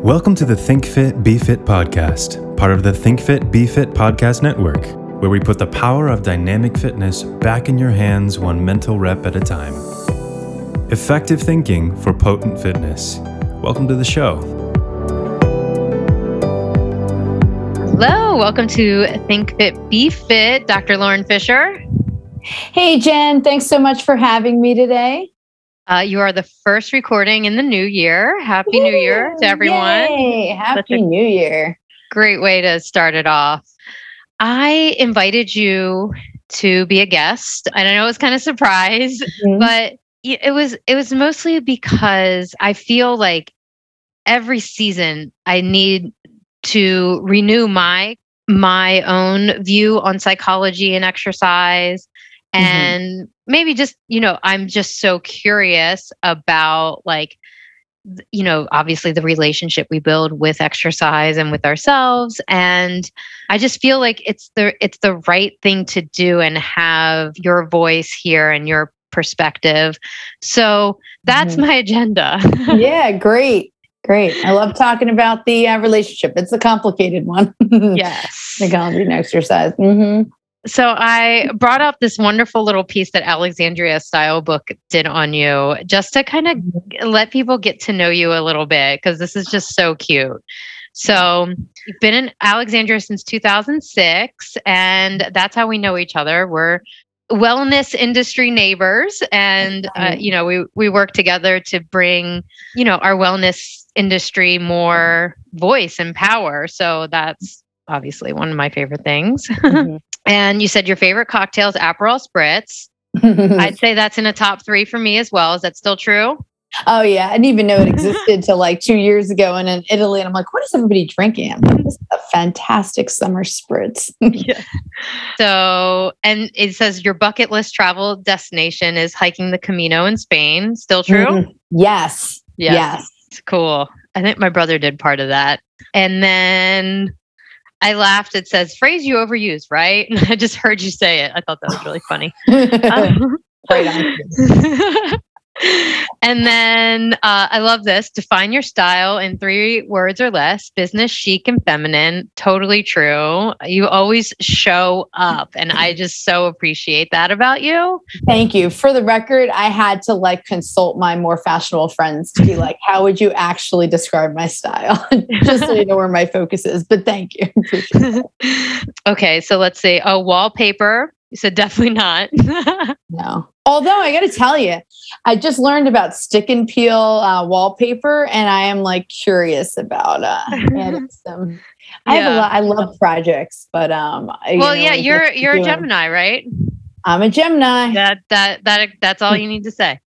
Welcome to the Think Fit Be Fit podcast, part of the Think Fit Be Fit podcast network, where we put the power of dynamic fitness back in your hands one mental rep at a time. Effective thinking for potent fitness. Welcome to the show. Hello, welcome to Think Fit Be Fit, Dr. Lauren Fisher. Hey, Jen, thanks so much for having me today. Uh, you are the first recording in the new year. Happy New Year to everyone. Yay, happy New Year. Great way to start it off. I invited you to be a guest, and I know it was kind of surprise, mm-hmm. but it was it was mostly because I feel like every season I need to renew my my own view on psychology and exercise Mm-hmm. and mm-hmm. Maybe just you know i'm just so curious about like you know obviously the relationship we build with exercise and with ourselves. And i just feel like it's the it's the right thing to do and have your voice here and your perspective. So that's mm-hmm. my agenda. Yeah great great. I love talking about the uh, relationship. It's a complicated one. Yes. Psychology and exercise. Mm-hmm. So I brought up this wonderful little piece that Alexandria Style Book did on you just to kind of let people get to know you a little bit because this is just so cute. So you've been in Alexandria since 2006 and that's how we know each other. We're wellness industry neighbors and uh, you know we we work together to bring you know our wellness industry more voice and power so that's obviously one of my favorite things mm-hmm. And you said your favorite cocktail is Aperol Spritz. I'd say that's in a top three for me as well. Is that still true? Oh yeah, I didn't even know it existed till like two years ago, and in Italy, and I'm like, what is everybody drinking? Like, this is a fantastic summer spritz. yeah. So, and it says your bucket list travel destination is hiking the Camino in Spain. Still true? Mm-hmm. Yes. yes. Yes. Cool. I think my brother did part of that. And then I laughed. It says phrase you overuse, right? And I just heard you say it. I thought that was really funny. um. and then uh, I love this. Define your style in three words or less business, chic, and feminine. Totally true. You always show up. And I just so appreciate that about you. Thank you. For the record, I had to like consult my more fashionable friends to be like, how would you actually describe my style? just so you know where my focus is. But thank you. okay. So let's see. Oh, wallpaper. You said definitely not. no. Although I got to tell you, I just learned about stick and peel uh, wallpaper, and I am like curious about uh, some. I yeah. have a lot. I love projects, but um. Well, you know, yeah, you're you're a Gemini, right? I'm a Gemini. That that that that's all you need to say.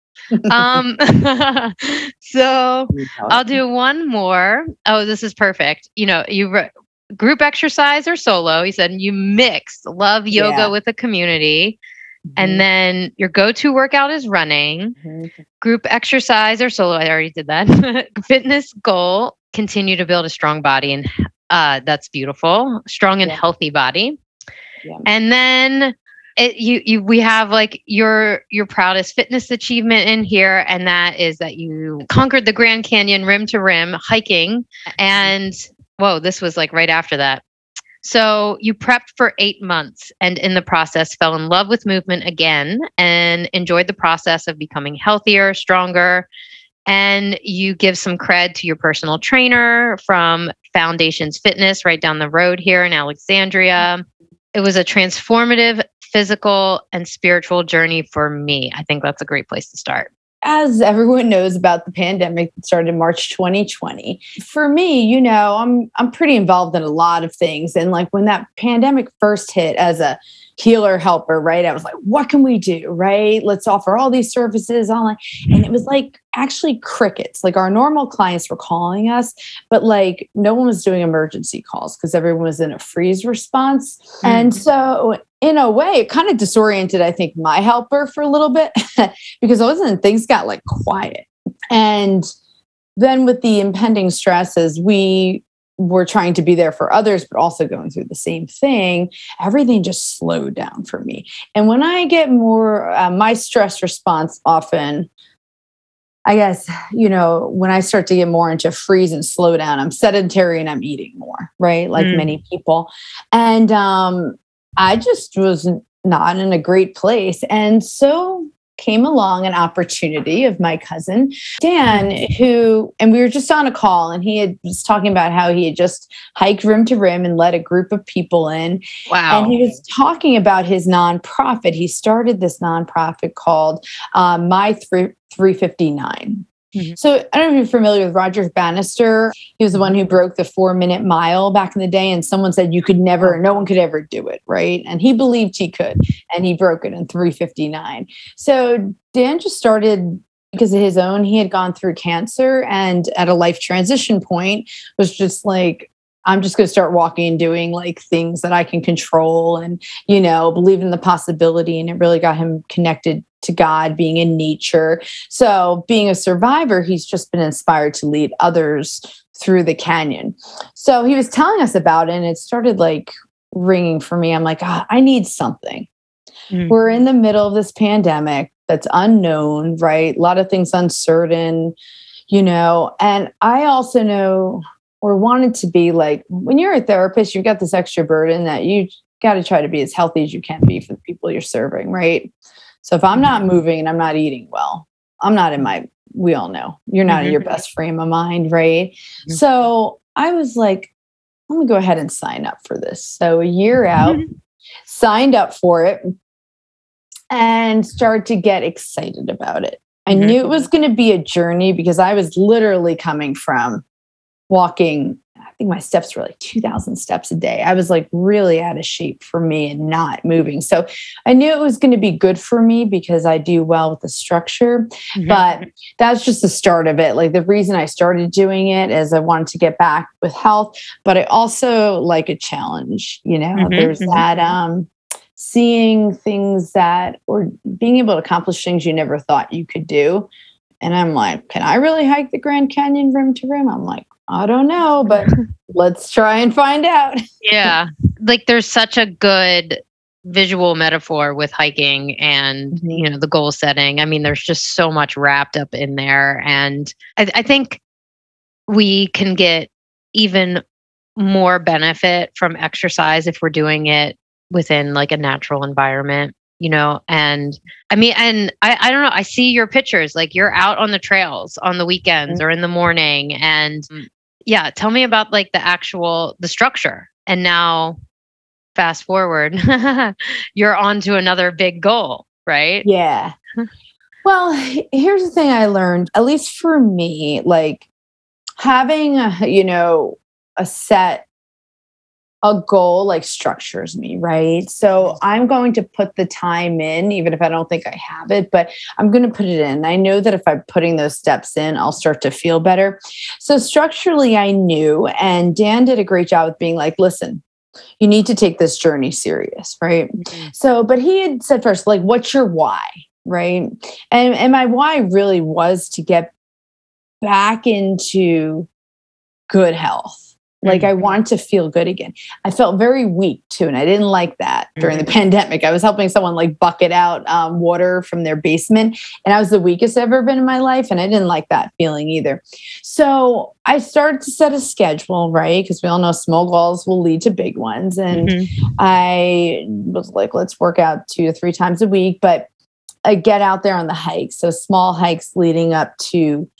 um so i'll do one more oh this is perfect you know you re- group exercise or solo you said you mix love yoga yeah. with a community and then your go-to workout is running, mm-hmm. group exercise or solo. I already did that. Fitness goal: continue to build a strong body, and uh, that's beautiful. Strong and yeah. healthy body. Yeah. And then it, you you we have like your your proudest fitness achievement in here, and that is that you conquered the Grand Canyon rim to rim hiking. And whoa, this was like right after that. So you prepped for eight months and in the process fell in love with movement again and enjoyed the process of becoming healthier, stronger. And you give some cred to your personal trainer from Foundations Fitness right down the road here in Alexandria. It was a transformative physical and spiritual journey for me. I think that's a great place to start as everyone knows about the pandemic that started in March 2020. For me, you know, I'm I'm pretty involved in a lot of things and like when that pandemic first hit as a healer helper, right? I was like, what can we do, right? Let's offer all these services online. And it was like actually crickets. Like our normal clients were calling us, but like no one was doing emergency calls because everyone was in a freeze response. Mm-hmm. And so in a way, it kind of disoriented, I think, my helper for a little bit because all of a sudden things got like quiet. And then with the impending stresses, we were trying to be there for others, but also going through the same thing. Everything just slowed down for me. And when I get more, uh, my stress response often I guess, you know, when I start to get more into freeze and slow down, I'm sedentary and I'm eating more, right? Like mm. many people. And um, I just was not in a great place. And so came along an opportunity of my cousin Dan, who, and we were just on a call, and he had, was talking about how he had just hiked rim to rim and led a group of people in. Wow. And he was talking about his nonprofit. He started this nonprofit called um, My 359. Mm-hmm. So I don't know if you're familiar with Roger Bannister. He was the one who broke the four minute mile back in the day, and someone said you could never, no one could ever do it, right? And he believed he could, and he broke it in 359. So Dan just started because of his own. He had gone through cancer, and at a life transition point, was just like, I'm just going to start walking and doing like things that I can control and, you know, believe in the possibility. And it really got him connected to God, being in nature. So, being a survivor, he's just been inspired to lead others through the canyon. So, he was telling us about it, and it started like ringing for me. I'm like, oh, I need something. Mm-hmm. We're in the middle of this pandemic that's unknown, right? A lot of things uncertain, you know. And I also know or wanted to be like, when you're a therapist, you've got this extra burden that you got to try to be as healthy as you can be for the people you're serving, right? So if I'm not moving and I'm not eating well, I'm not in my, we all know you're not in your mm-hmm. best frame of mind, right? Mm-hmm. So I was like, let me go ahead and sign up for this. So a year out, mm-hmm. signed up for it and started to get excited about it. I knew it was going to be a journey because I was literally coming from walking think my steps were like 2000 steps a day. I was like really out of shape for me and not moving. So I knew it was going to be good for me because I do well with the structure. Mm-hmm. But that's just the start of it. Like the reason I started doing it is I wanted to get back with health, but I also like a challenge. You know, mm-hmm. there's mm-hmm. that um seeing things that or being able to accomplish things you never thought you could do. And I'm like, can I really hike the Grand Canyon rim to rim? I'm like, I don't know, but let's try and find out. yeah. Like there's such a good visual metaphor with hiking and mm-hmm. you know the goal setting. I mean, there's just so much wrapped up in there. And I, I think we can get even more benefit from exercise if we're doing it within like a natural environment you know and i mean and I, I don't know i see your pictures like you're out on the trails on the weekends mm-hmm. or in the morning and mm yeah, tell me about like the actual the structure. And now fast forward, you're on to another big goal, right? Yeah. well, here's the thing I learned, at least for me, like having, a, you know, a set a goal like structures me, right? So I'm going to put the time in, even if I don't think I have it, but I'm going to put it in. I know that if I'm putting those steps in, I'll start to feel better. So structurally, I knew, and Dan did a great job with being like, listen, you need to take this journey serious, right? Mm-hmm. So, but he had said first, like, what's your why, right? And, and my why really was to get back into good health like I mm-hmm. want to feel good again. I felt very weak too, and I didn't like that during the mm-hmm. pandemic. I was helping someone like bucket out um, water from their basement, and I was the weakest I've ever been in my life, and I didn't like that feeling either. So I started to set a schedule, right? Because we all know small goals will lead to big ones, and mm-hmm. I was like, let's work out two to three times a week, but I get out there on the hikes, so small hikes leading up to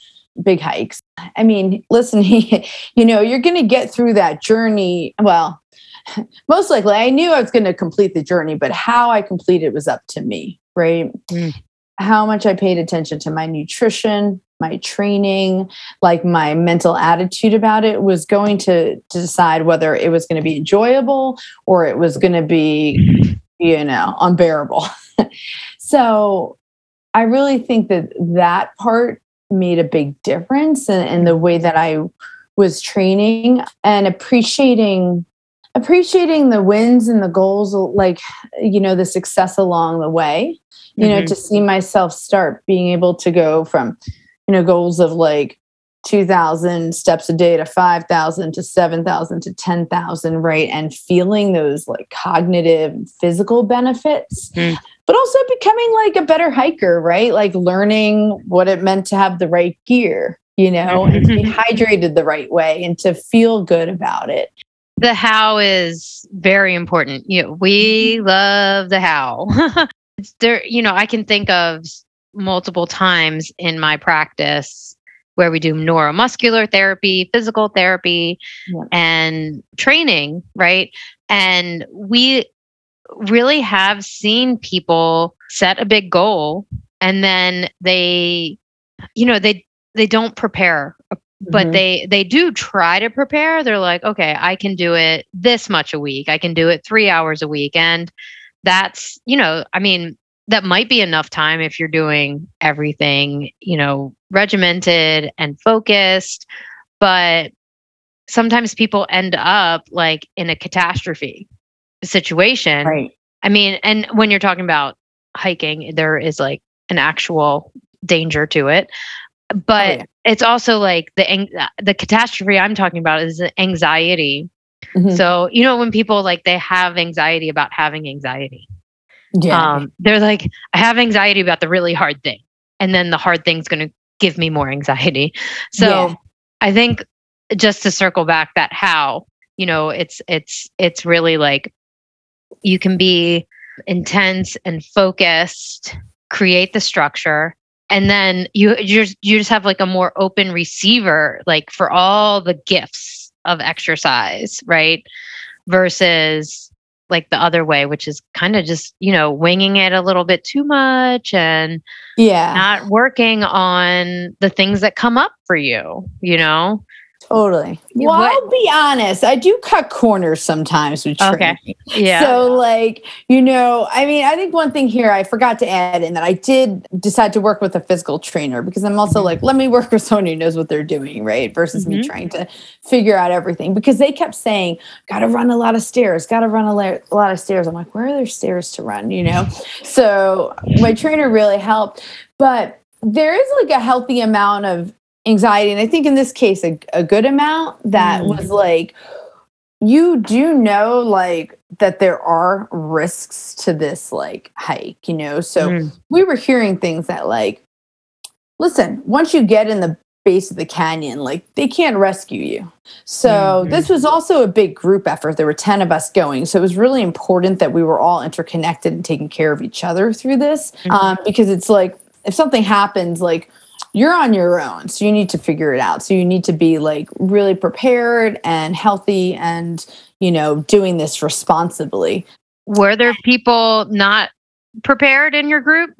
big hikes. I mean, listen, you know, you're going to get through that journey. Well, most likely, I knew I was going to complete the journey, but how I completed was up to me, right? Mm. How much I paid attention to my nutrition, my training, like my mental attitude about it was going to, to decide whether it was going to be enjoyable or it was going to be, you know, unbearable. so I really think that that part made a big difference in, in the way that I was training and appreciating appreciating the wins and the goals like you know the success along the way. You mm-hmm. know to see myself start being able to go from you know goals of like 2000 steps a day to 5000 to 7000 to 10000 right and feeling those like cognitive physical benefits. Mm but also becoming like a better hiker, right? Like learning what it meant to have the right gear, you know, mm-hmm. and to be hydrated the right way and to feel good about it. The how is very important. You know, we mm-hmm. love the how. there, you know, I can think of multiple times in my practice where we do neuromuscular therapy, physical therapy, yeah. and training, right? And we really have seen people set a big goal and then they you know they they don't prepare. But mm-hmm. they they do try to prepare. They're like okay i can do it this much a week. I can do it 3 hours a week. And that's you know i mean that might be enough time if you're doing everything you know regimented and focused. But sometimes people end up like in a catastrophe situation. Right. I mean, and when you're talking about hiking, there is like an actual danger to it. But oh, yeah. it's also like the the catastrophe I'm talking about is anxiety. Mm-hmm. So, you know, when people like they have anxiety about having anxiety. Yeah. Um, they're like, I have anxiety about the really hard thing. And then the hard thing's going to give me more anxiety. So yeah. I think just to circle back that how, you know, it's, it's, it's really like you can be intense and focused, create the structure, and then you you just, you just have like a more open receiver like for all the gifts of exercise, right? Versus like the other way, which is kind of just, you know, winging it a little bit too much and yeah, not working on the things that come up for you, you know? Totally. Well, what? I'll be honest. I do cut corners sometimes with training. Okay. Yeah. So, like, you know, I mean, I think one thing here I forgot to add in that I did decide to work with a physical trainer because I'm also mm-hmm. like, let me work with someone who knows what they're doing, right? Versus mm-hmm. me trying to figure out everything because they kept saying, got to run a lot of stairs, got to run a, la- a lot of stairs. I'm like, where are there stairs to run, you know? so, my trainer really helped. But there is like a healthy amount of anxiety and i think in this case a, a good amount that mm. was like you do know like that there are risks to this like hike you know so mm. we were hearing things that like listen once you get in the base of the canyon like they can't rescue you so mm-hmm. this was also a big group effort there were 10 of us going so it was really important that we were all interconnected and taking care of each other through this mm-hmm. um, because it's like if something happens like you're on your own so you need to figure it out so you need to be like really prepared and healthy and you know doing this responsibly were there people not prepared in your group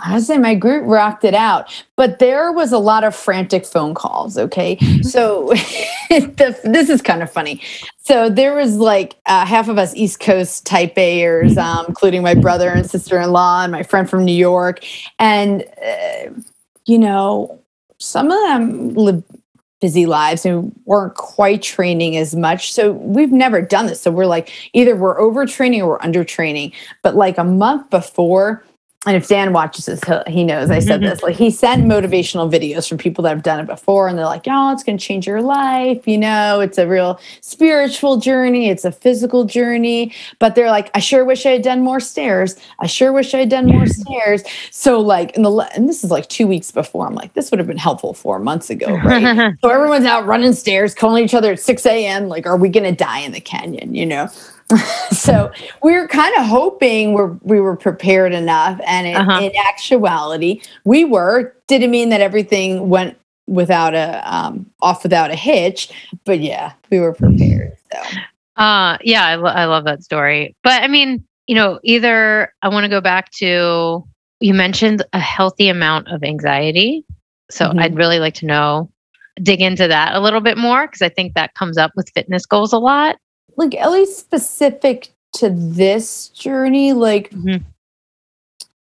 I say my group rocked it out, but there was a lot of frantic phone calls. Okay. So the, this is kind of funny. So there was like uh, half of us East Coast type A'ers, um, including my brother and sister in law and my friend from New York. And uh, you know, some of them live busy lives and weren't quite training as much. So we've never done this. So we're like, either we're overtraining or we're under training. But like a month before, and if Dan watches this, he knows I said mm-hmm. this. Like he sent motivational videos from people that have done it before, and they're like, "Y'all, it's going to change your life." You know, it's a real spiritual journey. It's a physical journey. But they're like, "I sure wish I had done more stairs. I sure wish I had done more mm-hmm. stairs." So like, in the and this is like two weeks before. I'm like, this would have been helpful four months ago, right? so everyone's out running stairs, calling each other at 6 a.m. Like, are we going to die in the canyon? You know. so we were kind of hoping we're, we were prepared enough. And in, uh-huh. in actuality, we were. Didn't mean that everything went without a um, off without a hitch, but yeah, we were prepared. So, uh, yeah, I, lo- I love that story. But I mean, you know, either I want to go back to you mentioned a healthy amount of anxiety. So mm-hmm. I'd really like to know, dig into that a little bit more because I think that comes up with fitness goals a lot like at least specific to this journey, like mm-hmm.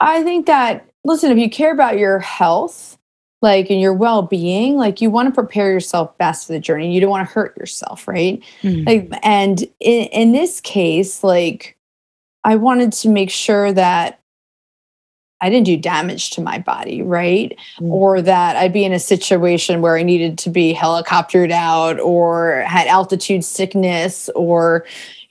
I think that listen, if you care about your health, like and your well-being, like you want to prepare yourself best for the journey. You don't want to hurt yourself, right? Mm-hmm. Like and in, in this case, like I wanted to make sure that I didn't do damage to my body, right? Mm. Or that I'd be in a situation where I needed to be helicoptered out or had altitude sickness or,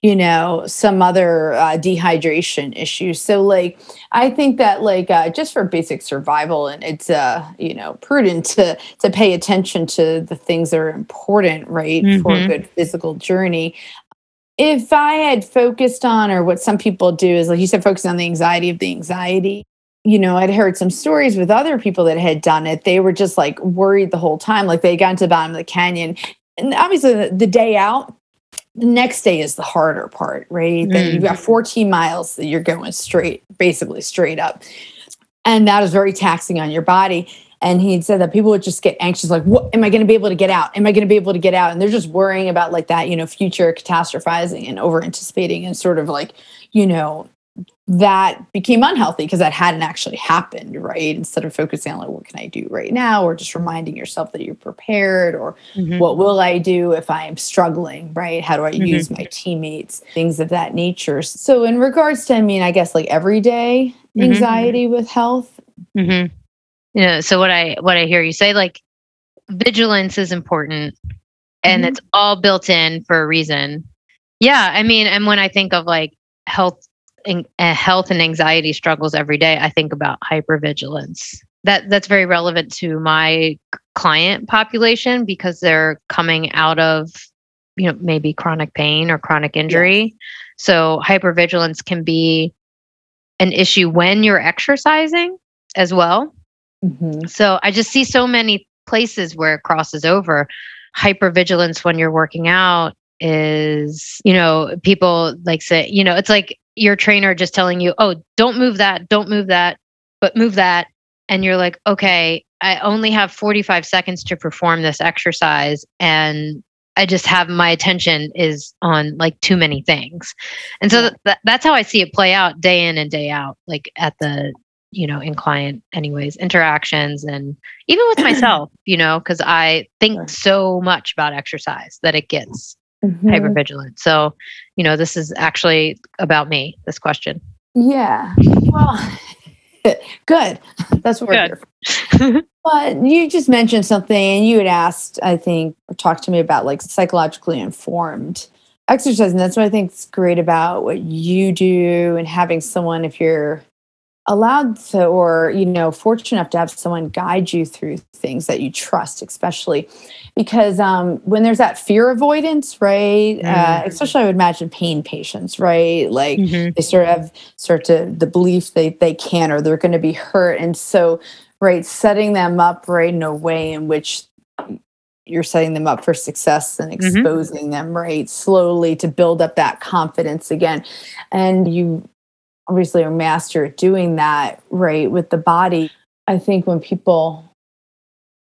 you know some other uh, dehydration issues so like i think that like uh, just for basic survival and it's uh you know prudent to to pay attention to the things that are important right mm-hmm. for a mm-hmm. good physical journey if i had focused on or what some people do is like you said focusing on the anxiety of the anxiety you know, I'd heard some stories with other people that had done it. They were just like worried the whole time, like they got to the bottom of the canyon. And obviously, the, the day out, the next day is the harder part, right? Mm. Then you've got 14 miles that you're going straight, basically straight up. And that is very taxing on your body. And he said that people would just get anxious, like, what am I going to be able to get out? Am I going to be able to get out? And they're just worrying about like that, you know, future catastrophizing and over anticipating and sort of like, you know, that became unhealthy because that hadn't actually happened, right? Instead of focusing on like what can I do right now, or just reminding yourself that you're prepared, or mm-hmm. what will I do if I am struggling, right? How do I mm-hmm. use my teammates, things of that nature. So, in regards to, I mean, I guess like everyday mm-hmm. anxiety with health. Mm-hmm. Yeah. So what I what I hear you say, like vigilance is important, and mm-hmm. it's all built in for a reason. Yeah, I mean, and when I think of like health health and anxiety struggles every day, I think about hypervigilance. That that's very relevant to my client population because they're coming out of you know maybe chronic pain or chronic injury. Yes. So hypervigilance can be an issue when you're exercising as well. Mm-hmm. So I just see so many places where it crosses over. Hypervigilance when you're working out is, you know, people like say, you know, it's like your trainer just telling you, oh, don't move that, don't move that, but move that. And you're like, okay, I only have 45 seconds to perform this exercise. And I just have my attention is on like too many things. And so th- that's how I see it play out day in and day out, like at the, you know, in client, anyways, interactions and even with myself, you know, because I think so much about exercise that it gets mm-hmm. hypervigilant. So, you know, this is actually about me, this question. Yeah. Well, good. That's what good. we're here for. But you just mentioned something and you had asked, I think, or talked to me about like psychologically informed exercise. And that's what I think is great about what you do and having someone, if you're allowed to or you know fortunate enough to have someone guide you through things that you trust especially because um, when there's that fear avoidance right uh, mm-hmm. uh, especially i would imagine pain patients right like mm-hmm. they sort of start to the belief they they can or they're going to be hurt and so right setting them up right in a way in which you're setting them up for success and mm-hmm. exposing mm-hmm. them right slowly to build up that confidence again and you obviously are master at doing that right with the body. I think when people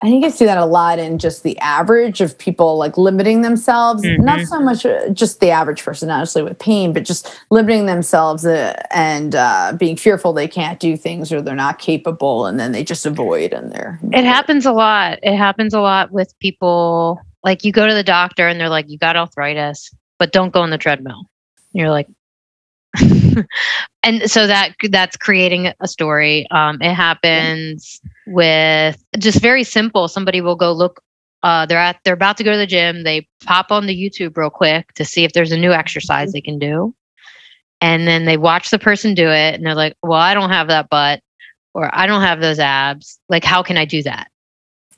i think i see that a lot in just the average of people like limiting themselves. Mm-hmm. not so much uh, just the average person honestly with pain but just limiting themselves uh, and uh, being fearful they can't do things or they're not capable and then they just avoid and they're it happens a lot. It happens a lot with people like you go to the doctor and they're like you got arthritis but don't go on the treadmill. You're like and so that that's creating a story. Um, it happens with just very simple. Somebody will go look. Uh, they're at they're about to go to the gym. They pop on the YouTube real quick to see if there's a new exercise they can do, and then they watch the person do it, and they're like, "Well, I don't have that butt, or I don't have those abs. Like, how can I do that?"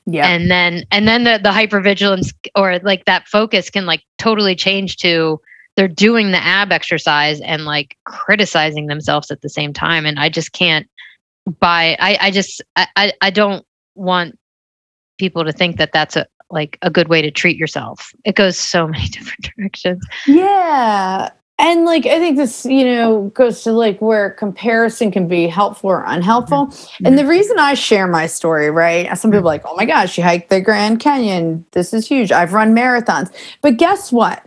Yeah. And then and then the the hypervigilance or like that focus can like totally change to they're doing the ab exercise and like criticizing themselves at the same time and i just can't buy i i just i i don't want people to think that that's a like a good way to treat yourself. It goes so many different directions. Yeah. And like i think this you know goes to like where comparison can be helpful or unhelpful. Mm-hmm. and the reason i share my story right some people like oh my gosh you hiked the grand canyon. This is huge. I've run marathons. But guess what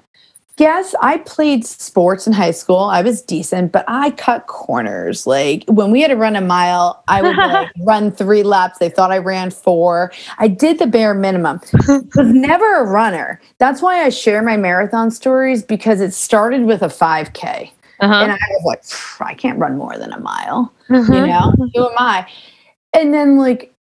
Yes, I played sports in high school. I was decent, but I cut corners. Like when we had to run a mile, I would like run three laps. They thought I ran four. I did the bare minimum. was never a runner. That's why I share my marathon stories because it started with a 5K. Uh-huh. And I was like, I can't run more than a mile. Uh-huh. You know, who am I? And then like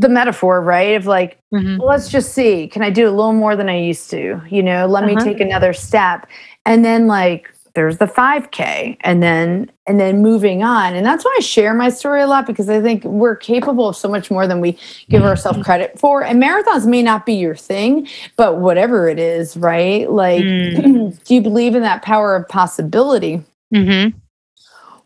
the metaphor, right? Of like, mm-hmm. let's just see, can I do a little more than I used to? You know, let uh-huh. me take another step. And then like there's the 5k and then and then moving on and that's why i share my story a lot because i think we're capable of so much more than we give ourselves credit for and marathons may not be your thing but whatever it is right like mm. do you believe in that power of possibility mm-hmm.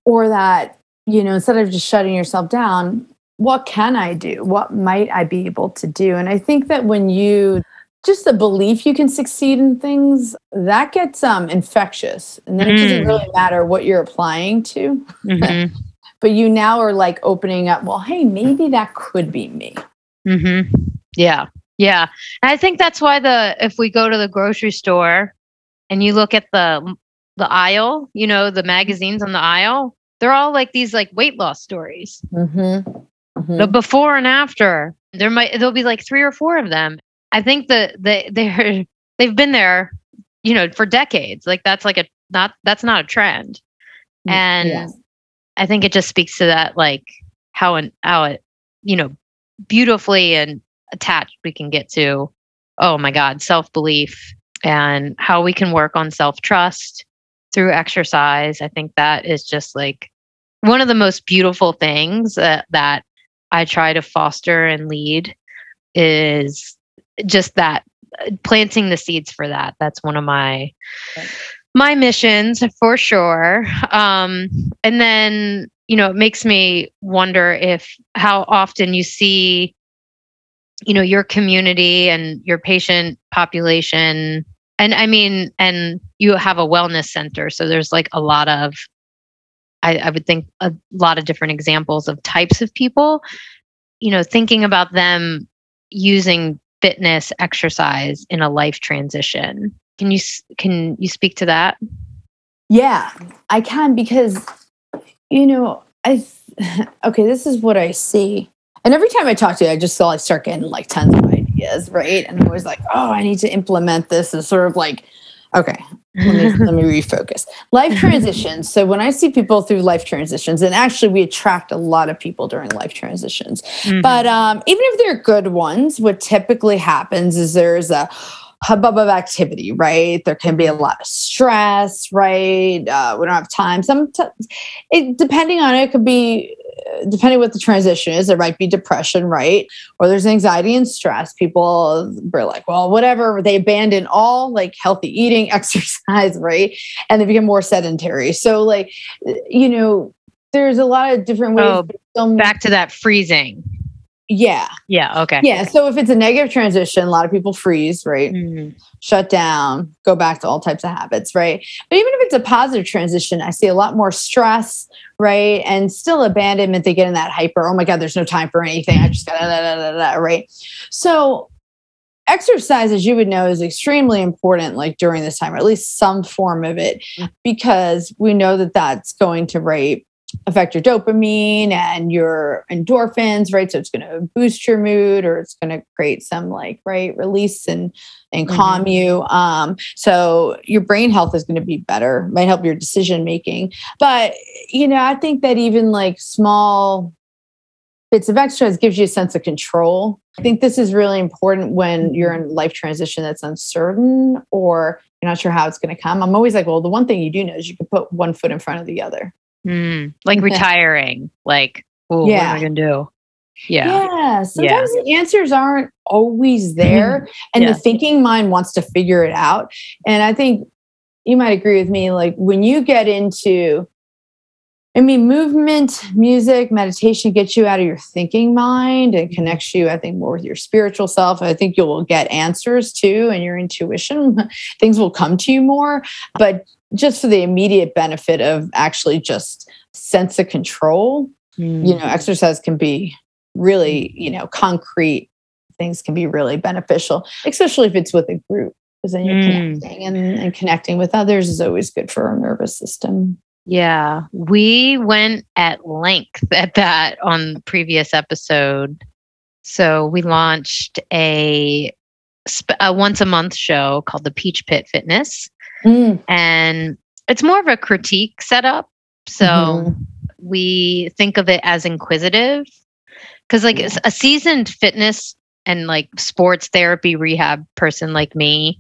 or that you know instead of just shutting yourself down what can i do what might i be able to do and i think that when you just the belief you can succeed in things that gets um infectious and then mm. it doesn't really mm. matter what you're applying to mm-hmm. but you now are like opening up well hey maybe that could be me mm-hmm. yeah yeah and i think that's why the if we go to the grocery store and you look at the the aisle you know the magazines on the aisle they're all like these like weight loss stories mm-hmm. The mm-hmm. before and after there might there'll be like three or four of them I think that they they're they've been there, you know, for decades. Like that's like a not that's not a trend. And yeah. I think it just speaks to that like how and how it, you know, beautifully and attached we can get to, oh my God, self-belief and how we can work on self-trust through exercise. I think that is just like one of the most beautiful things that, that I try to foster and lead is just that planting the seeds for that. That's one of my my missions for sure. Um and then you know it makes me wonder if how often you see you know your community and your patient population. And i mean and you have a wellness center so there's like a lot of I, I would think a lot of different examples of types of people you know thinking about them using fitness exercise in a life transition. Can you can you speak to that? Yeah i can because you know i okay this is what i see. And every time i talk to you i just feel like start getting like tons of ideas right? And i'm always like oh i need to implement this as sort of like Okay, let me, let me refocus. Life transitions. So when I see people through life transitions, and actually we attract a lot of people during life transitions, mm-hmm. but um, even if they're good ones, what typically happens is there's a hubbub of activity, right? There can be a lot of stress, right? Uh, we don't have time. Sometimes, it, depending on it, it could be depending what the transition is, there might be depression, right? Or there's anxiety and stress. People are like, well, whatever. They abandon all like healthy eating, exercise, right? And they become more sedentary. So, like, you know, there's a lot of different ways. Oh, back to that freezing. Yeah. Yeah. Okay. Yeah. So if it's a negative transition, a lot of people freeze, right? Mm-hmm. Shut down, go back to all types of habits, right? But even if it's a positive transition, I see a lot more stress, right? And still abandonment. They get in that hyper, oh my God, there's no time for anything. I just got to, right? So exercise, as you would know, is extremely important, like during this time, or at least some form of it, mm. because we know that that's going to rate affect your dopamine and your endorphins, right? So it's going to boost your mood or it's going to create some like, right, release and and calm mm-hmm. you. Um, so your brain health is going to be better, might help your decision making. But you know, I think that even like small bits of exercise gives you a sense of control. I think this is really important when mm-hmm. you're in life transition that's uncertain or you're not sure how it's going to come. I'm always like, well, the one thing you do know is you can put one foot in front of the other. Mm, like retiring. like, oh, yeah. what am I going to do? Yeah. Yeah. Sometimes yeah. the answers aren't always there. and yeah. the thinking mind wants to figure it out. And I think you might agree with me. Like when you get into, I mean, movement, music, meditation gets you out of your thinking mind and connects you, I think, more with your spiritual self. I think you will get answers too, and your intuition. Things will come to you more. But just for the immediate benefit of actually just sense of control mm. you know mm. exercise can be really you know concrete things can be really beneficial especially if it's with a group because then you're mm. connecting and, and connecting with others is always good for our nervous system yeah we went at length at that on the previous episode so we launched a, a once a month show called the peach pit fitness Mm. And it's more of a critique setup. So mm-hmm. we think of it as inquisitive because, like, a seasoned fitness and like sports therapy rehab person like me,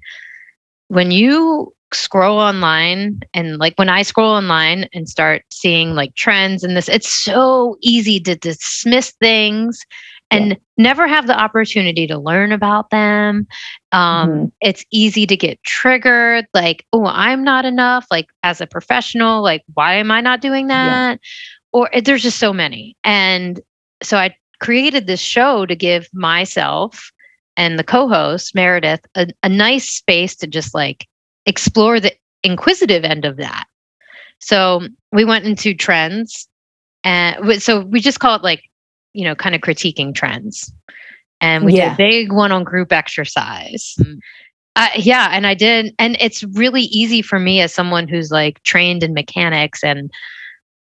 when you scroll online and like when I scroll online and start seeing like trends and this, it's so easy to dismiss things and yeah. never have the opportunity to learn about them. Um, mm-hmm. It's easy to get triggered, like, oh, I'm not enough. Like, as a professional, like, why am I not doing that? Yeah. Or there's just so many. And so I created this show to give myself and the co host, Meredith, a, a nice space to just like explore the inquisitive end of that. So we went into trends. And so we just call it like you know, kind of critiquing trends. And we yeah. did a big one on group exercise. Mm. Uh, yeah, and I did, and it's really easy for me as someone who's like trained in mechanics and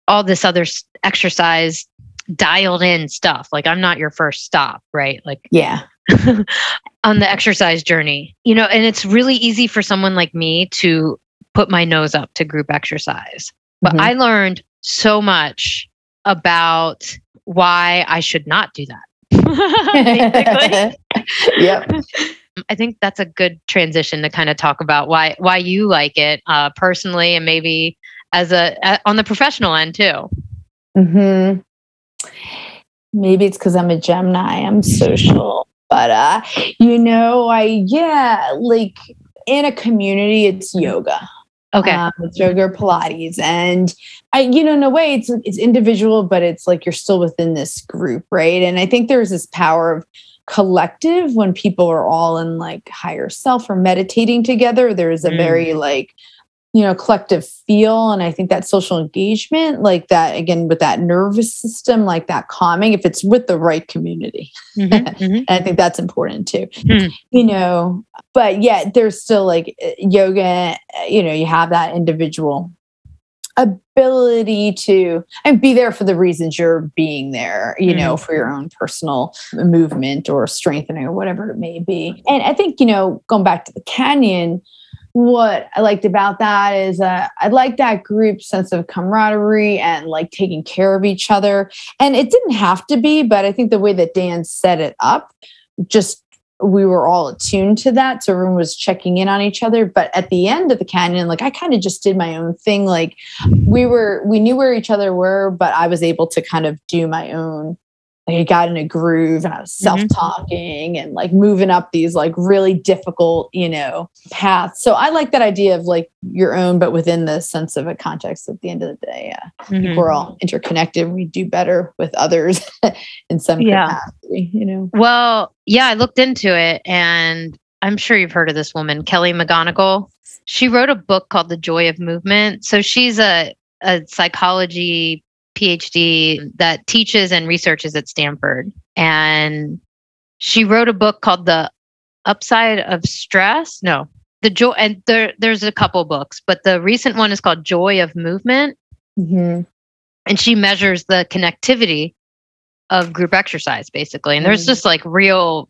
all this other exercise dialed in stuff. Like I'm not your first stop, right? Like yeah, on the exercise journey, you know, and it's really easy for someone like me to put my nose up to group exercise. But mm-hmm. I learned so much about why I should not do that. yep. I think that's a good transition to kind of talk about why why you like it uh, personally, and maybe as a, a on the professional end too. Hmm. Maybe it's because I'm a Gemini. I'm social, but uh, you know, I yeah, like in a community, it's yoga. Okay. Um, it's yoga Pilates. And I, you know, in a way it's it's individual, but it's like you're still within this group, right? And I think there's this power of collective when people are all in like higher self or meditating together. There's a mm. very like you know collective feel and i think that social engagement like that again with that nervous system like that calming if it's with the right community mm-hmm, mm-hmm. i think that's important too mm. you know but yet there's still like eh, yoga eh, you know you have that individual ability to and be there for the reasons you're being there you mm. know for your own personal movement or strengthening or whatever it may be and i think you know going back to the canyon what I liked about that is uh, I like that group sense of camaraderie and like taking care of each other. And it didn't have to be, but I think the way that Dan set it up, just we were all attuned to that. So everyone was checking in on each other. But at the end of the canyon, like I kind of just did my own thing. Like we were, we knew where each other were, but I was able to kind of do my own like I got in a groove and I was mm-hmm. self-talking mm-hmm. and like moving up these like really difficult, you know, paths. So I like that idea of like your own, but within the sense of a context at the end of the day. Yeah. Mm-hmm. We're all interconnected. We do better with others in some yeah. capacity, you know. Well, yeah, I looked into it and I'm sure you've heard of this woman, Kelly McGonigal. She wrote a book called The Joy of Movement. So she's a a psychology PhD that teaches and researches at Stanford. And she wrote a book called The Upside of Stress. No, the joy, and there, there's a couple books, but the recent one is called Joy of Movement. Mm-hmm. And she measures the connectivity of group exercise, basically. And there's mm-hmm. just like real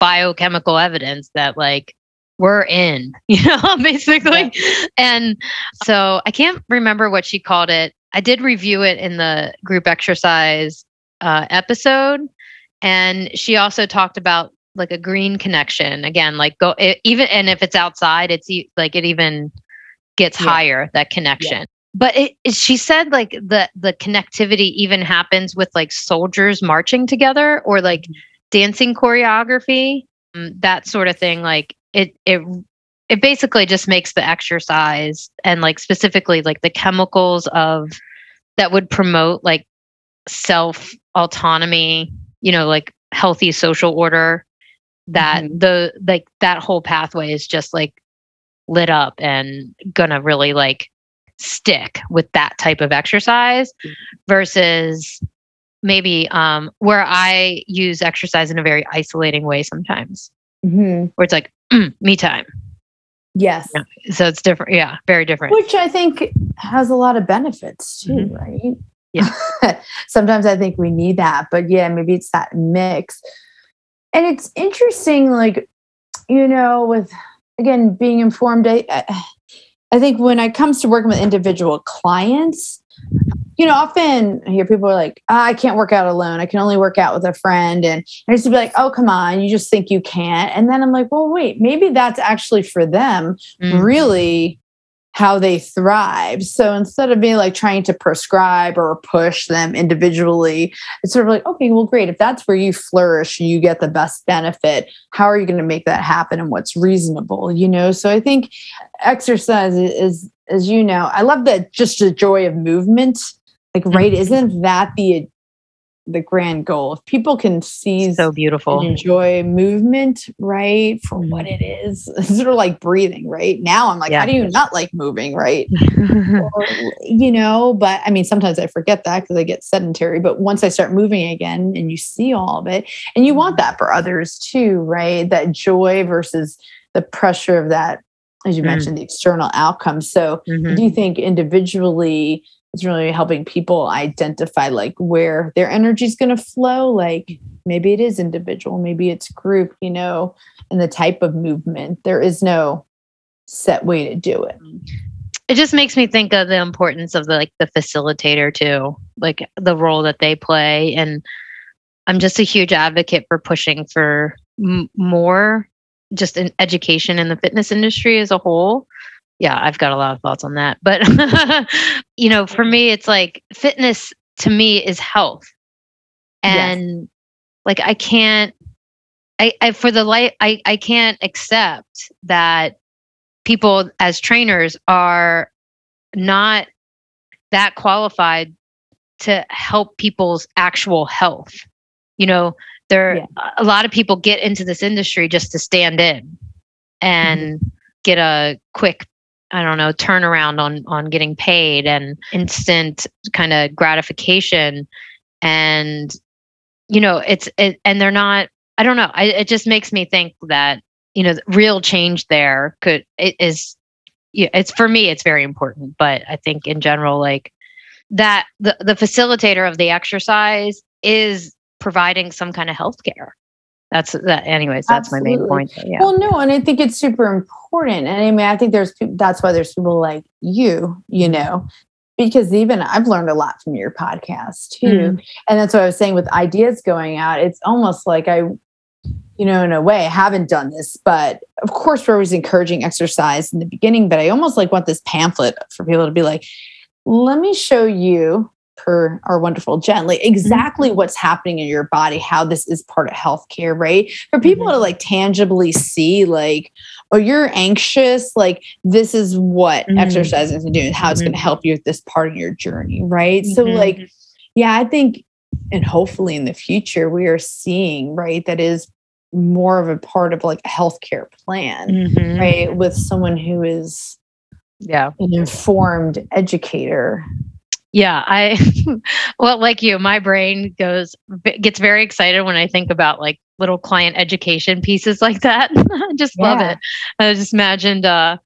biochemical evidence that, like, we're in, you know, basically. Yeah. And so I can't remember what she called it. I did review it in the group exercise uh, episode, and she also talked about like a green connection again, like go it, even and if it's outside, it's like it even gets yeah. higher that connection. Yeah. But it, it, she said like the the connectivity even happens with like soldiers marching together or like mm-hmm. dancing choreography, um, that sort of thing. Like it it it basically just makes the exercise and like specifically like the chemicals of that would promote like self autonomy you know like healthy social order that mm-hmm. the like that whole pathway is just like lit up and gonna really like stick with that type of exercise versus maybe um where i use exercise in a very isolating way sometimes mm-hmm. where it's like mm, me time Yes. Yeah. So it's different. Yeah. Very different. Which I think has a lot of benefits too, mm-hmm. right? Yeah. Sometimes I think we need that, but yeah, maybe it's that mix. And it's interesting, like, you know, with again being informed, I, I think when it comes to working with individual clients, you know, often I hear people are like, oh, I can't work out alone. I can only work out with a friend. And I used to be like, oh, come on, you just think you can't. And then I'm like, well, wait, maybe that's actually for them mm-hmm. really how they thrive. So instead of being like trying to prescribe or push them individually, it's sort of like, okay, well, great. If that's where you flourish, you get the best benefit. How are you going to make that happen and what's reasonable? You know, so I think exercise is, as you know, I love that just the joy of movement. Like, right, mm-hmm. isn't that the the grand goal. If people can see so beautiful, enjoy movement, right, for what it is, it's sort of like breathing, right? Now I'm like, yeah. how do you not like moving, right? or, you know, but I mean, sometimes I forget that because I get sedentary. But once I start moving again and you see all of it, and you want that for others too, right? That joy versus the pressure of that, as you mm mentioned, the external outcome. So, mm-hmm. do you think individually? It's really helping people identify like where their energy is going to flow like maybe it is individual maybe it's group you know and the type of movement. There is no set way to do it. It just makes me think of the importance of the like the facilitator too like the role that they play. And i'm just a huge advocate for pushing for m- more just in education in the fitness industry as a whole yeah, I've got a lot of thoughts on that. But, you know, for me, it's like fitness to me is health. And yes. like, I can't, I, I, for the life, I, I can't accept that people as trainers are not that qualified to help people's actual health. You know, there, yeah. a lot of people get into this industry just to stand in and mm-hmm. get a quick I don't know, turnaround on on getting paid and instant kind of gratification. And you know, it's it, and they're not. I don't know. I, it just makes me think that you know, real change there could it is. Yeah, it's for me. It's very important, but I think in general, like that, the the facilitator of the exercise is providing some kind of health care that's that anyways that's Absolutely. my main point yeah. well no and i think it's super important and i mean i think there's that's why there's people like you you know because even i've learned a lot from your podcast too mm. and that's what i was saying with ideas going out it's almost like i you know in a way I haven't done this but of course we're always encouraging exercise in the beginning but i almost like want this pamphlet for people to be like let me show you per our wonderful gently exactly mm-hmm. what's happening in your body how this is part of healthcare right for people mm-hmm. to like tangibly see like oh you're anxious like this is what mm-hmm. exercising is doing how it's going to mm-hmm. help you with this part of your journey right so mm-hmm. like yeah i think and hopefully in the future we are seeing right that is more of a part of like a healthcare plan mm-hmm. right with someone who is yeah an informed educator yeah, I well, like you, my brain goes gets very excited when I think about like little client education pieces like that. I just yeah. love it. I just imagined uh,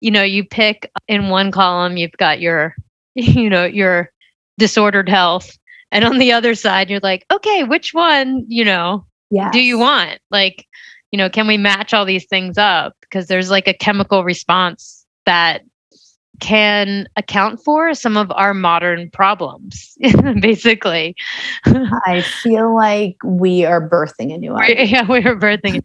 you know, you pick in one column you've got your you know, your disordered health and on the other side you're like, okay, which one, you know, yes. do you want? Like, you know, can we match all these things up because there's like a chemical response that can account for some of our modern problems, basically. I feel like we are birthing a new idea. Yeah, we are birthing.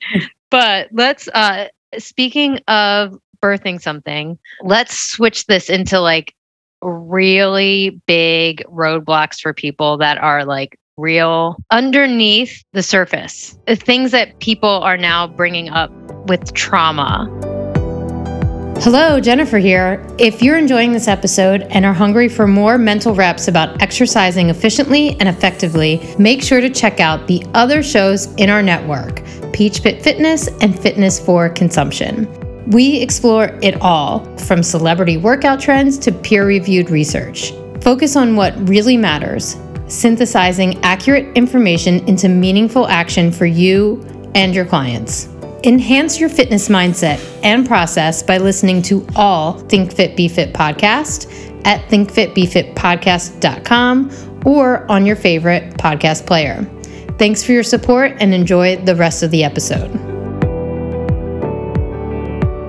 but let's, uh, speaking of birthing something, let's switch this into like really big roadblocks for people that are like real underneath the surface. The things that people are now bringing up with trauma. Hello, Jennifer here. If you're enjoying this episode and are hungry for more mental reps about exercising efficiently and effectively, make sure to check out the other shows in our network Peach Pit Fitness and Fitness for Consumption. We explore it all from celebrity workout trends to peer reviewed research. Focus on what really matters, synthesizing accurate information into meaningful action for you and your clients. Enhance your fitness mindset and process by listening to all Think Fit Be Fit podcast at thinkfitbefitpodcast.com or on your favorite podcast player. Thanks for your support and enjoy the rest of the episode.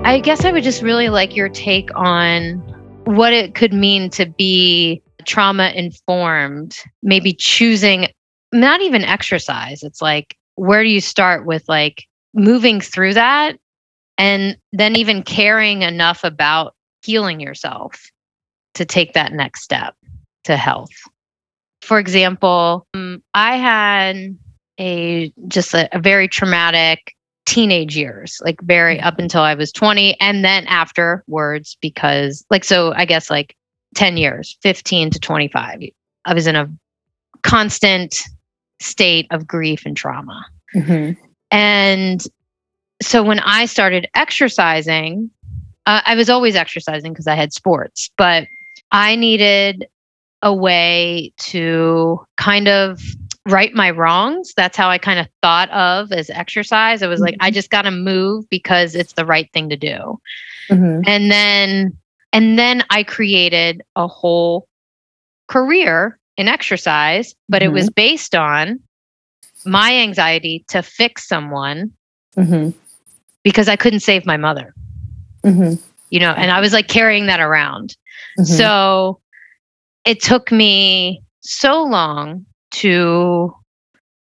I guess I would just really like your take on what it could mean to be trauma informed, maybe choosing not even exercise. It's like, where do you start with like moving through that and then even caring enough about healing yourself to take that next step to health? For example, um, I had a just a, a very traumatic teenage years, like very up until I was 20, and then afterwards, because like, so I guess like 10 years, 15 to 25, I was in a constant state of grief and trauma. Mm-hmm. And so when I started exercising, uh, I was always exercising because I had sports, but I needed a way to kind of right my wrongs. That's how I kind of thought of as exercise. I was mm-hmm. like, I mm-hmm. just got to move because it's the right thing to do. Mm-hmm. And then, and then I created a whole career in exercise, but mm-hmm. it was based on my anxiety to fix someone mm-hmm. because I couldn't save my mother. Mm-hmm. You know, and I was like carrying that around. So it took me so long to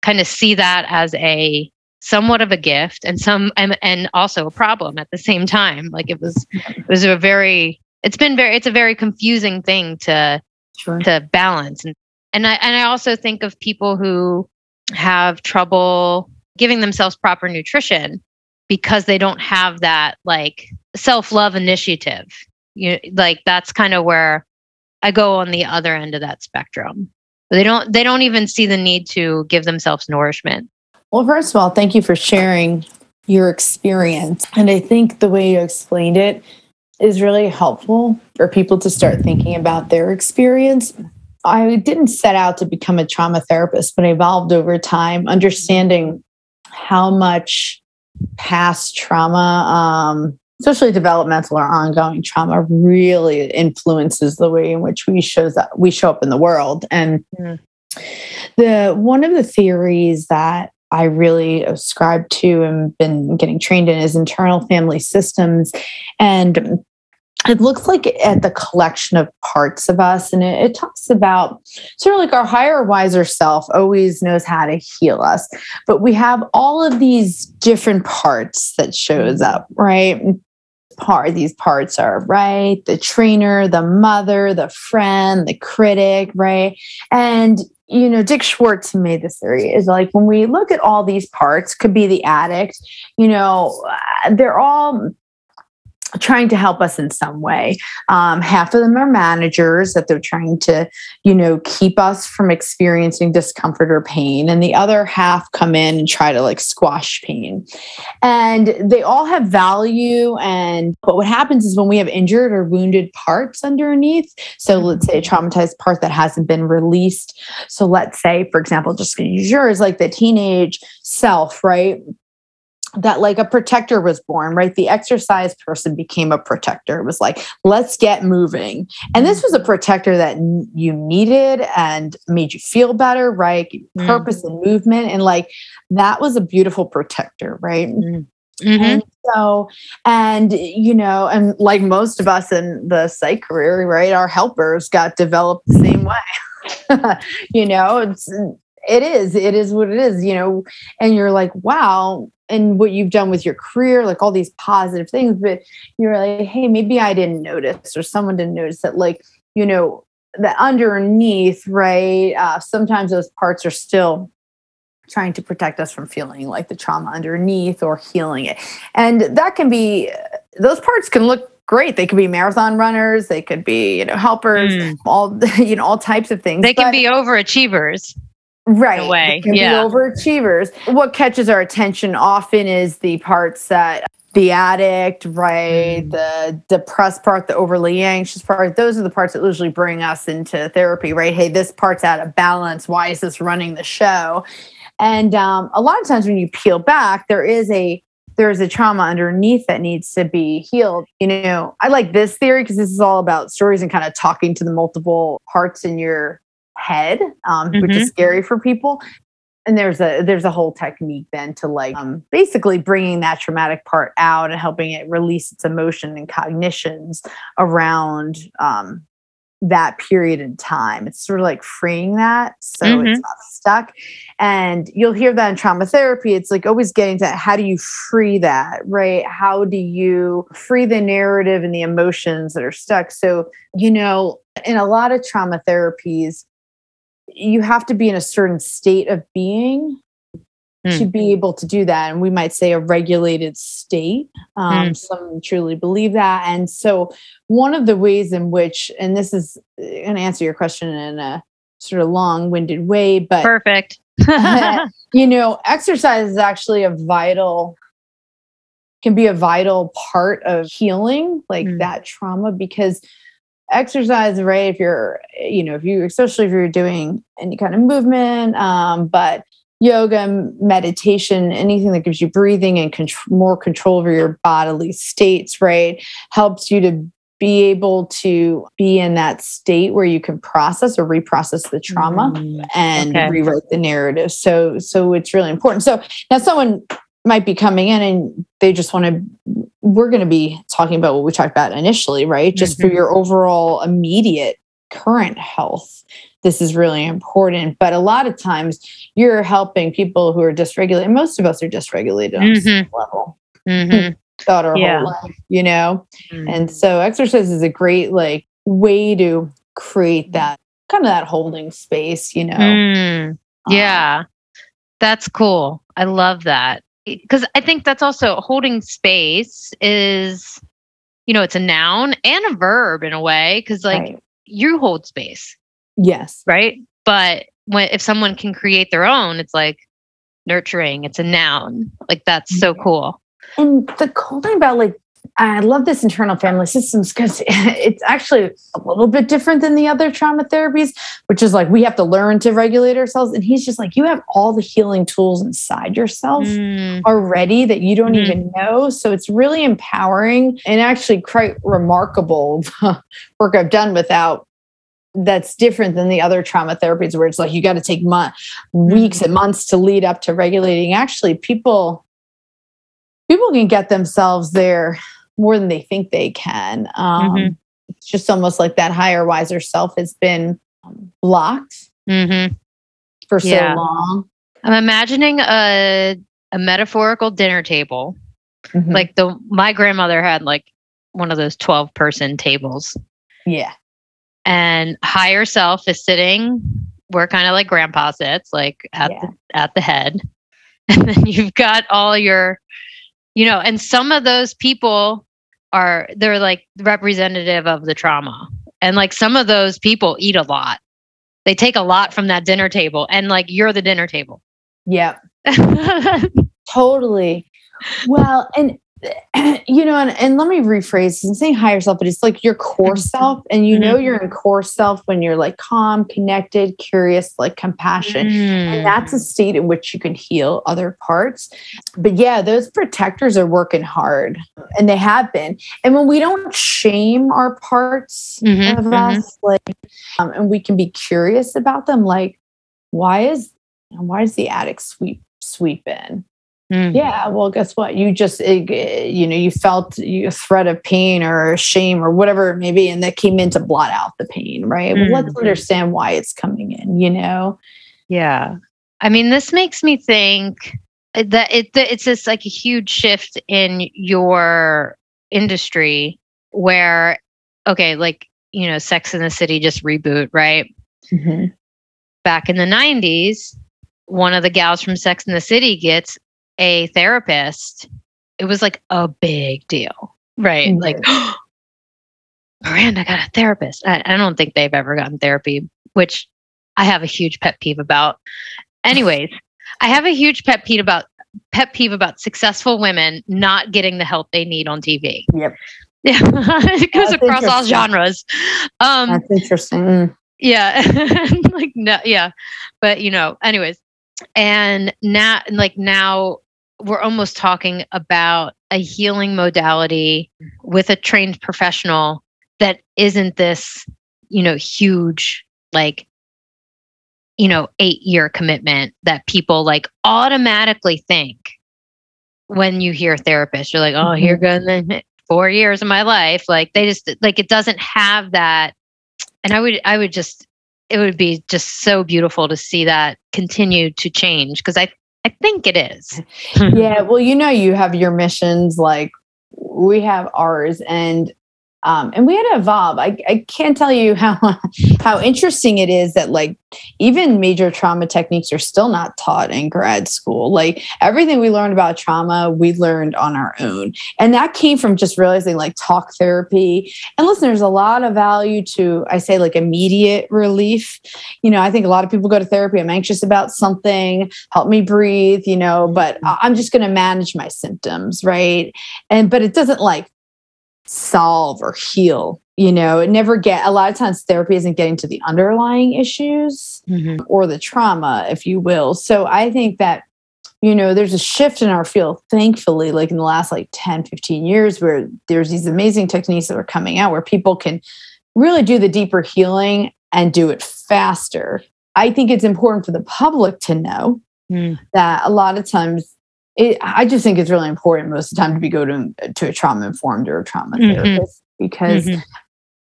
kind of see that as a somewhat of a gift and some and, and also a problem at the same time like it was it was a very it's been very it's a very confusing thing to sure. to balance and and I and I also think of people who have trouble giving themselves proper nutrition because they don't have that like self-love initiative. You like that's kind of where I go on the other end of that spectrum. They don't they don't even see the need to give themselves nourishment. Well first of all thank you for sharing your experience. And i think the way you explained it is really helpful for people to start thinking about their experience i didn't set out to become a trauma therapist but I evolved over time understanding how much past trauma um, especially developmental or ongoing trauma really influences the way in which we shows up we show up in the world and mm. the one of the theories that I really ascribe to and been getting trained in is internal family systems and it looks like at the collection of parts of us and it, it, talks about sort of like our higher wiser self always knows how to heal us but we have all of these different parts that shows up right? Part these parts are right the trainer the mother the friend the critic right? And you know dick schwartz made this theory is like when we look at all these parts could be the addict you know uh, they're all trying to help us in some way. Um, half of them are managers that they're trying to, you know, keep us from experiencing discomfort or pain, and the other half come in and try to like squash pain. And they all have value. And but what happens is when we have injured or wounded parts underneath, so let's say a traumatized part that hasn't been released. So let's say, for example, just use yours, like the teenage self, right? That like a protector was born, right? The exercise person became a protector. It was like, let's get moving. And this was a protector that you needed and made you feel better, right? Mm-hmm. Purpose and movement. And like that was a beautiful protector, right? Mm-hmm. And so, and you know, and like most of us in the psych career, right, our helpers got developed the same way. you know, it's it is, it is what it is, you know, and you're like, wow, and what you've done with your career, like all these positive things, but you're like, hey, maybe I didn't notice, or someone didn't notice that, like, you know, that underneath, right? Uh, sometimes those parts are still trying to protect us from feeling like the trauma underneath or healing it. And that can be, those parts can look great. They could be marathon runners, they could be, you know, helpers, mm. all, you know, all types of things. They can but, be overachievers right. way. Yeah. overachievers. What catches our attention often is the parts that the addict right mm. the depressed part the overly anxious part those are the parts that usually bring us into therapy right? Hey this part's out of balance. Why is this running the show? And um, a lot of times when you peel back there is a there's a trauma underneath that needs to be healed. You know, I like this theory because this is all about stories and kind of talking to the multiple parts in your head, um, mm-hmm. which is mm-hmm. scary for people. And there's a there's a whole technique then to like um, basically bringing that traumatic part out and helping it release its emotion and cognitions around um, that period in time. It's sort of like freeing that so Mhm. it's not stuck. And you'll hear that in trauma therapy. It's like always getting to how do you free that, right? How do you free the narrative and the emotions that are stuck? So, you know, in a lot of trauma therapies, you have to be in a certain state of being Hmm. to be able to do that. And we might say a regulated state. Um, Hmm. Some truly believe that. And so, one of the ways in which, and this is going to answer your question in a sort of long winded way, but Perfect. you know, exercise is actually a vital can be a vital part of healing like Mm. that trauma because exercise right if you're you know if you especially if you're doing any kind of movement um but yoga meditation anything that gives you breathing and contr- more control over your bodily states right helps you to be able to be in that state where you can process or reprocess the trauma Mm, and Okay. rewrite the narrative. So so it's really important. So now someone might be coming in and they just want to we're going to be talking about what we talked about initially, right? Just for Mhm. your overall immediate current health. This is really important, but a lot of times you're helping people who are dysregulated. Most of us are dysregulated on some level mhm. throughout our Yeah. whole life, you know? Mm. And so exercise is a great like way to create that kind of that holding space, you know. Mm. Um, Yeah. That's cool. I love that. Because I think that's also holding space is, you know, it's a noun and a verb in a way. Because like right. you hold space, yes. right? But when if someone can create their own, it's like nurturing. It's a noun. Like that's so Mm-hmm. cool. And the cool thing about like I love this internal family systems because it's actually a little bit different than the other trauma therapies, which is like we have to learn to regulate ourselves. And he's just like, you have all the healing tools inside yourself. Mm. already that you don't Mhm. even know. So it's really empowering and actually quite remarkable work I've done without that's different than the other trauma therapies where it's like you got to take month, weeks and months to lead up to regulating. Actually, people people can get themselves there more than they think they can. Um, Mhm. It's just almost like that higher, wiser self has been um, blocked Mhm. for so Yeah. long. I'm imagining a a metaphorical dinner table. Mhm. Like the my grandmother had like one of those 12 person tables. yeah, and higher self is sitting where kind of like grandpa sits like at Yeah. the at the head and then you've got all your you know and some of those people are they're like representative of the trauma and like some of those people eat a lot they take a lot from that dinner table and like you're the dinner table yeah. Totally. Well, and you know, and, and let me rephrase I'm saying higher self, but it's like your core self. And you know you're in core self when you're like calm, connected, curious, like compassion. And that's a state in which you can heal other parts. But yeah, those protectors are working hard and they have been. And when we don't shame our parts Mhm, of mhm. us, like, um, and we can be curious about them, like, why is why does the addict sweep sweep in? Mm. Yeah, well, guess what? You just, you know, you felt a threat of pain or shame or whatever it may be, and that came in to blot out the pain, right? Well, let's Mhm. understand why it's coming in, you know? Yeah. I mean, this makes me think that it that it's just like a huge shift in your industry where okay, like, you know, Sex in the City just reboot, right? Back in the 90s, one of the gals from Sex in the City gets a therapist. It was like a big deal, right? Like Miranda got a therapist. I, I don't think they've ever gotten therapy, which I have a huge pet peeve about. Anyways, I have a huge pet peeve about pet peeve about successful women not getting the help they need on TV. Yep. Yeah, it goes That's across all genres. Um, That's interesting. Mm. yeah, like no, yeah, but you know, anyways, and now, like now, we're almost talking about a healing modality with a trained professional that isn't this, you know, huge like you know, 8 year commitment that people like automatically think when you hear therapist. You're like, "Oh, here goes the 4 years of my life." Like they just like it doesn't have that and I would I would just it would be just so beautiful to see that continue to change because I I think it is. yeah, well, you know, you have your missions like we have ours, and um, and we had to evolve. I, I can't tell you how how interesting it is that like even major trauma techniques are still not taught in grad school. Like everything we learned about trauma, we learned on our own, and that came from just realizing like talk therapy. And listen, there's a lot of value to I say like immediate relief. You know, I think a lot of people go to therapy. I'm anxious about something, help me breathe. You know, but I'm just going to manage my symptoms, right? And but it doesn't like solve or heal you know it never get a lot of times therapy isn't getting to the underlying issues mm-hmm. or the trauma if you will so i think that you know there's a shift in our field thankfully like in the last like 10 15 years where there's these amazing techniques that are coming out where people can really do the deeper healing and do it faster i think it's important for the public to know mm. that a lot of times it, I just think it's really important most of the time to be go to, to a trauma informed or a trauma mm-hmm. therapist because mm-hmm.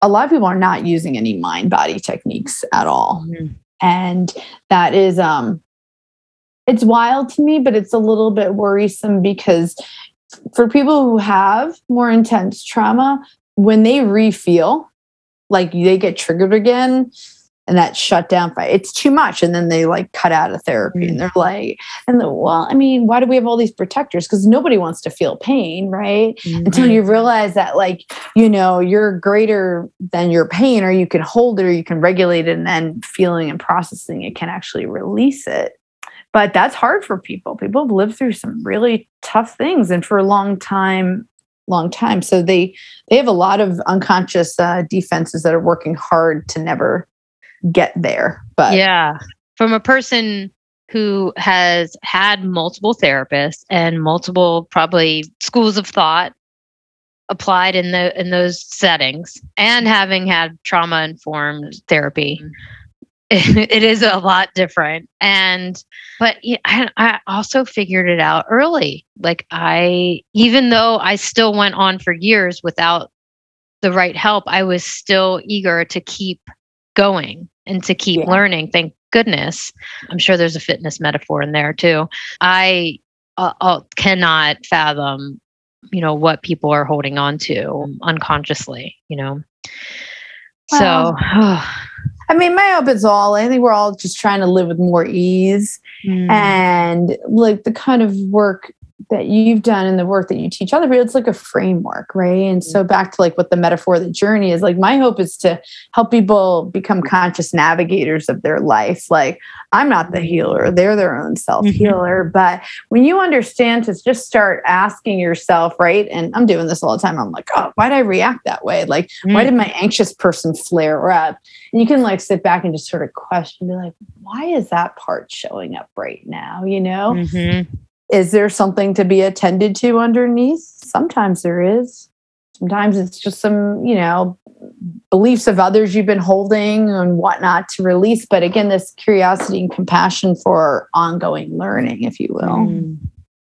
a lot of people are not using any mind body techniques at all. Mm-hmm. And that is, um, it's wild to me, but it's a little bit worrisome because for people who have more intense trauma, when they refeel like they get triggered again, and that shut down fight. It's too much. And then they like cut out of therapy mm-hmm. and they're like, and the, well, I mean, why do we have all these protectors? Because nobody wants to feel pain, right? Mm-hmm. Until you realize that, like, you know, you're greater than your pain, or you can hold it, or you can regulate it, and then feeling and processing it can actually release it. But that's hard for people. People have lived through some really tough things, and for a long time, long time. So they they have a lot of unconscious uh, defenses that are working hard to never get there. But yeah, from a person who has had multiple therapists and multiple probably schools of thought applied in the in those settings and having had trauma informed therapy it is a lot different and but I, I also figured it out early like i even though i still went on for years without the right help i was still eager to keep going and to keep yeah. learning. Thank goodness. I'm sure there's a fitness metaphor in there too. I uh, uh, cannot fathom, you know, what people are holding on to unconsciously, you know. Well, so, I mean, my hope is all, I think we're all just trying to live with more ease mm. and like the kind of work that you've done and the work that you teach other people it's like a framework right? And so back to like what the metaphor of the journey is like my hope is to help people become conscious navigators of their life. Like i'm not the healer they're their own self healer. Mm-hmm. but when you understand to just start asking yourself right? And i'm doing this all the time i'm like oh why did i react that way? Like mm-hmm. why did my anxious person flare up? And you can like sit back and just sort of question be like why is that part showing up right now? You know? Mm-hmm is there something to be attended to underneath? Sometimes there is. Sometimes it's just some, you know, beliefs of others you've been holding and whatnot to release. But again, this curiosity and compassion for ongoing learning, if you will. Mm.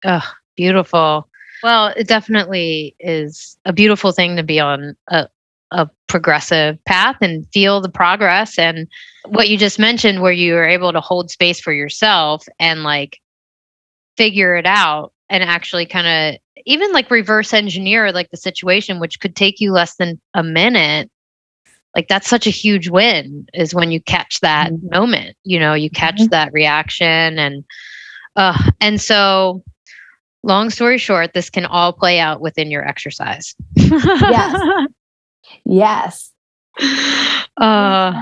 Oh, beautiful. Well, it definitely is a beautiful thing to be on a, a progressive path and feel the progress. And what you just mentioned, where you are able to hold space for yourself and like figure it out and actually kind of even like reverse engineer like the situation which could take you less than a minute like that's such a huge win is when you catch that mm-hmm. moment you know you catch mm-hmm. that reaction and uh and so long story short this can all play out within your exercise yes yes uh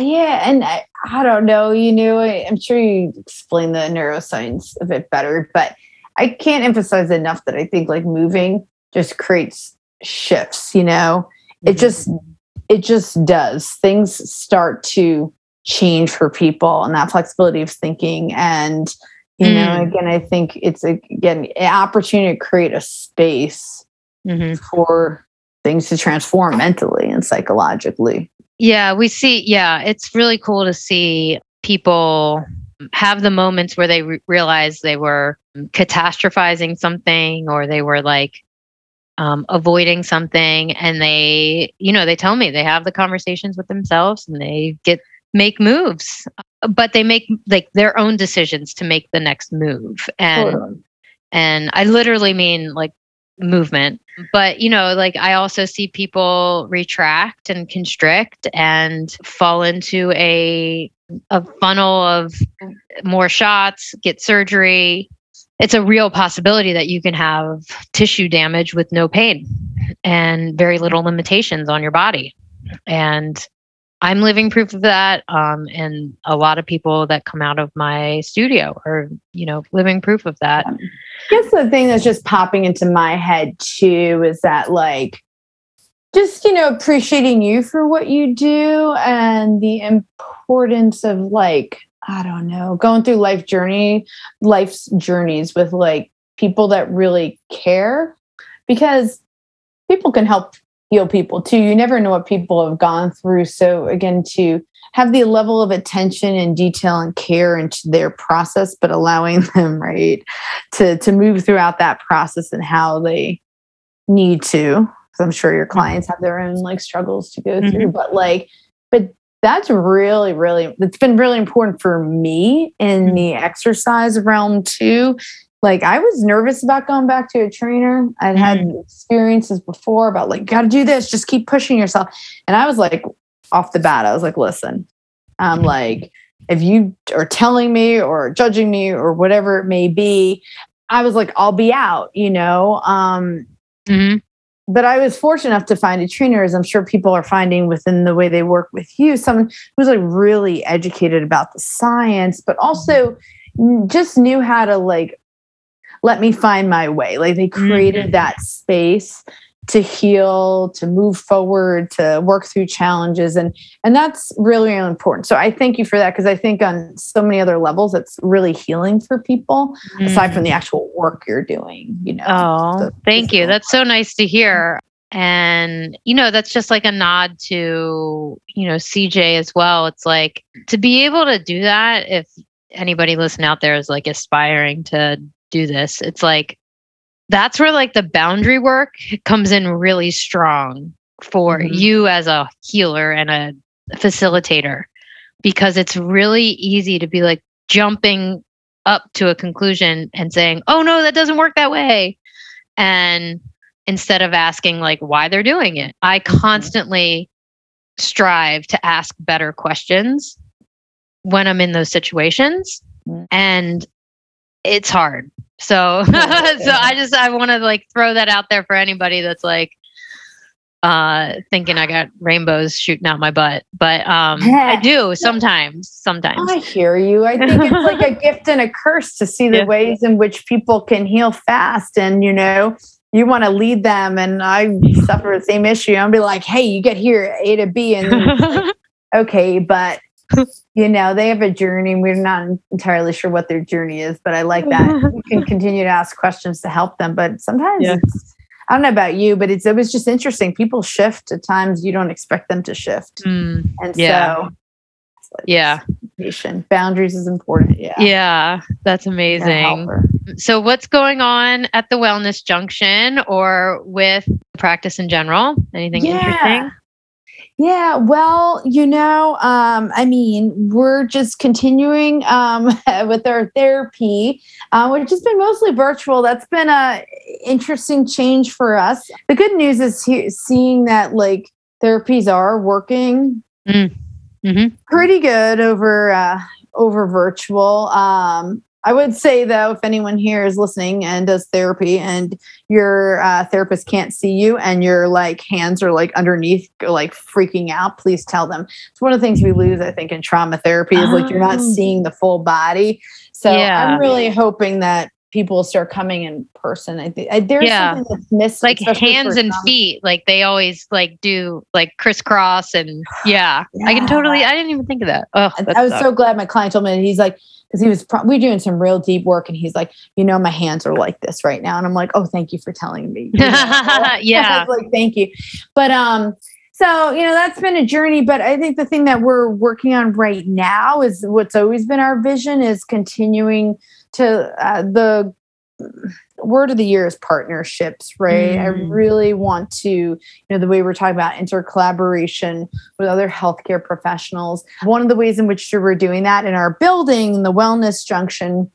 yeah and I, I don't know you know I, i'm sure you explain the neuroscience a bit better but i can't emphasize enough that i think like moving just creates shifts you know it mm-hmm. just it just does things start to change for people and that flexibility of thinking and you mm. know again i think it's a, again an opportunity to create a space mm-hmm. for things to transform mentally and psychologically yeah, we see. Yeah, it's really cool to see people have the moments where they re- realize they were catastrophizing something or they were like um, avoiding something and they you know they tell me they have the conversations with themselves and they get make moves but they make like their own decisions to make the next move and totally. and i literally mean like movement but you know like i also see people retract and constrict and fall into a a funnel of more shots get surgery it's a real possibility that you can have tissue damage with no pain and very little limitations on your body. And I'm living proof of that. Um, and a lot of people that come out of my studio are, you know, living proof of that. I guess the thing that's just popping into my head too is that, like, just, you know, appreciating you for what you do and the importance of, like, I don't know, going through life journey, life's journeys with like people that really care because people can help heal people too. You never know what people have gone through. So again, to have the level of attention and detail and care into their process, but allowing them, right, to to move throughout that process and how they need to. I'm sure your clients have their own like struggles to go through, mm-hmm. but like, but that's really really it's been really important for me in mm-hmm. the exercise realm too like i was nervous about going back to a trainer i'd had mm-hmm. experiences before about like got to do this just keep pushing yourself and i was like off the bat i was like listen i'm mm-hmm. like if you are telling me or judging me or whatever it may be i was like i'll be out you know um mm-hmm but I was fortunate enough to find a trainer, as I'm sure people are finding within the way they work with you, someone who's like really educated about the science, but also just knew how to like let me find my way. Like they created mm-hmm. that space to heal to move forward to work through challenges and and that's really, really important so i thank you for that because i think on so many other levels it's really healing for people mm. aside from the mm. actual work you're doing you know oh thank you that's so nice to hear and you know that's just like a nod to you know cj as well it's like to be able to do that if anybody listening out there is like aspiring to do this it's like that's where like the boundary work comes in really strong for mm-hmm. you as a healer and a facilitator because it's really easy to be like jumping up to a conclusion and saying, "Oh no, that doesn't work that way." And instead of asking like why they're doing it, I mm-hmm. constantly strive to ask better questions when I'm in those situations. Mm-hmm. And it's hard so, so I just I want to like throw that out there for anybody that's like uh thinking I got rainbows shooting out my butt. But um I do sometimes. Sometimes. I hear you. I think it's like a gift and a curse to see the yeah. ways in which people can heal fast and you know you want to lead them and I suffer the same issue. I'll be like, hey, you get here A to B and like, okay, but you know, they have a journey. We're not entirely sure what their journey is, but I like that. we can continue to ask questions to help them. But sometimes yeah. I don't know about you, but it's it was just interesting. People shift at times you don't expect them to shift. Mm, and yeah. so like yeah. Patient. Boundaries is important. Yeah. Yeah. That's amazing. So what's going on at the Wellness Junction or with practice in general? Anything yeah. interesting? Yeah, well, you know, um, I mean, we're just continuing um, with our therapy, uh, which has been mostly virtual. That's been a interesting change for us. The good news is he- seeing that like therapies are working mm. mm-hmm. pretty good over uh, over virtual. Um, I would say though, if anyone here is listening and does therapy and your uh, therapist can't see you and your like hands are like underneath, like freaking out, please tell them. It's one of the things we lose, I think, in trauma therapy is like you're not oh. seeing the full body. So yeah. I'm really hoping that people start coming in person. I think there's yeah. something that's missed, like hands and feet. Like they always like do like crisscross and yeah, yeah. I can totally. I didn't even think of that. Oh, I was so glad my client told me. He's like, because he was pro- we doing some real deep work and he's like you know my hands are like this right now. And i'm like oh thank you for telling me. You know? yeah. like thank you. But um so you know that's been a journey but i think the thing that we're working on right now is what's always been our vision is continuing to uh, the word of the year is partnerships, right? I Mm. really want to, you know, the way we're talking about intercollaboration with other healthcare professionals. One of the ways in which we're doing that in our building, the Wellness Junction,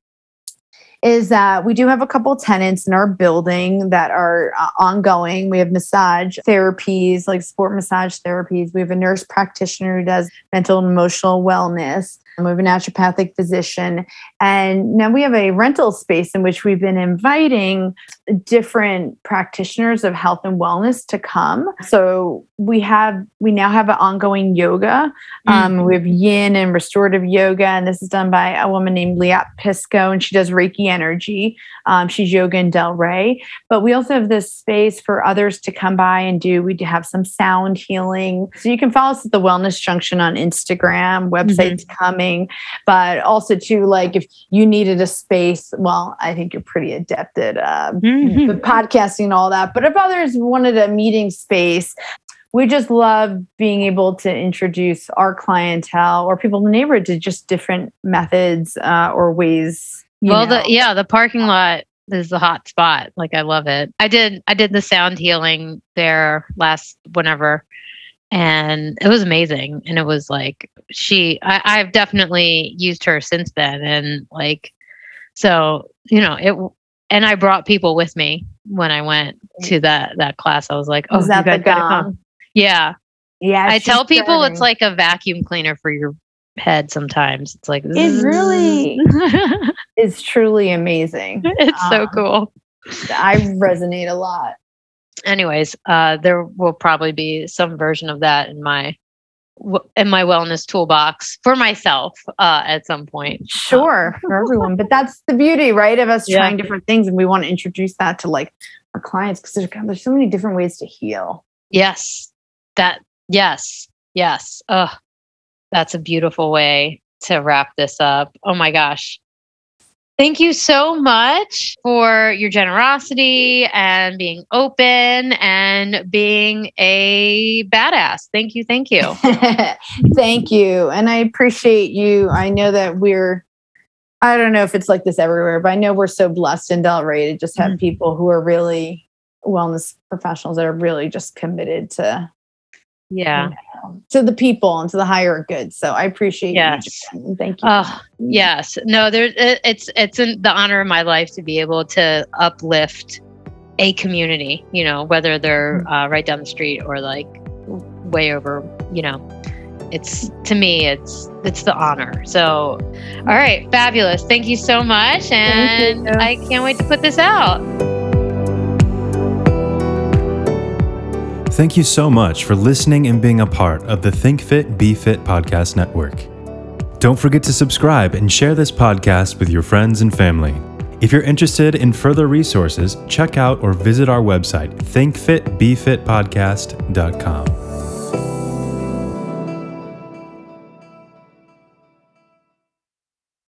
is that we do have a couple tenants in our building that are uh, ongoing. We have massage therapies, like sport massage therapies. We have a nurse practitioner who does mental and emotional wellness. Have a naturopathic physician. And now we have a rental space in which we've been inviting different practitioners of health and wellness to come. So we have, we now have an ongoing yoga. Um, we have yin and restorative yoga. And this is done by a woman named Liat Pisco, and she does Reiki energy. Um, she's yoga in Delray. But we also have this space for others to come by and do. We do have some sound healing. So you can follow us at the Wellness Junction on Instagram. Website's coming. But also to like if you needed a space, well, I think you're pretty adept at uh, Mhm. the podcasting and all that. But if others wanted a meeting space, we just love being able to introduce our clientele or people in the neighborhood to just different methods uh, or ways. well the yeah the parking lot is the hot spot like i love it i did i did the sound healing there last whenever and it was amazing and it was like she I, i've definitely used her since then and like so you know it and i brought people with me when i went to that that class. I was like oh Was you that guys gotta come. yeah. Yeah, i tell people it's like a vacuum cleaner for your head sometimes. It's like It really- is truly amazing. it's so Um, cool. I resonate a lot. anyways uh there will probably be some version of that in my in my wellness toolbox for myself uh at some point. Sure, for everyone, but that's the beauty, right, of us Yeah. trying different things, and we want to introduce that to like our clients because there's, there's so many different ways to heal. yes. That yes yes. Oh that's a beautiful way to wrap this up. Oh my gosh thank you so much for your generosity and being open and being a badass thank you thank you Thank you. And I appreciate you. I know that we're, I don't know if it's like this everywhere, but I know we're so blessed in Delray to just have Mm. people who are really wellness professionals that are really just committed to yeah to the people and to the higher good. So I appreciate Yes. you. Thank you. Oh, yes. No, there's it, it's it's in the honor of my life to be able to uplift a community, you know, whether they're uh, right down the street or like way over, you know. It's to me it's it's the honor. So all right, fabulous. Thank you so much and you. I can't wait to put this out. Thank you so much for listening and being a part of the Think Fit, Be Fit podcast network. Don't forget to subscribe and share this podcast with your friends and family. If you're interested in further resources, check out or visit our website, thinkfitbefitpodcast.com.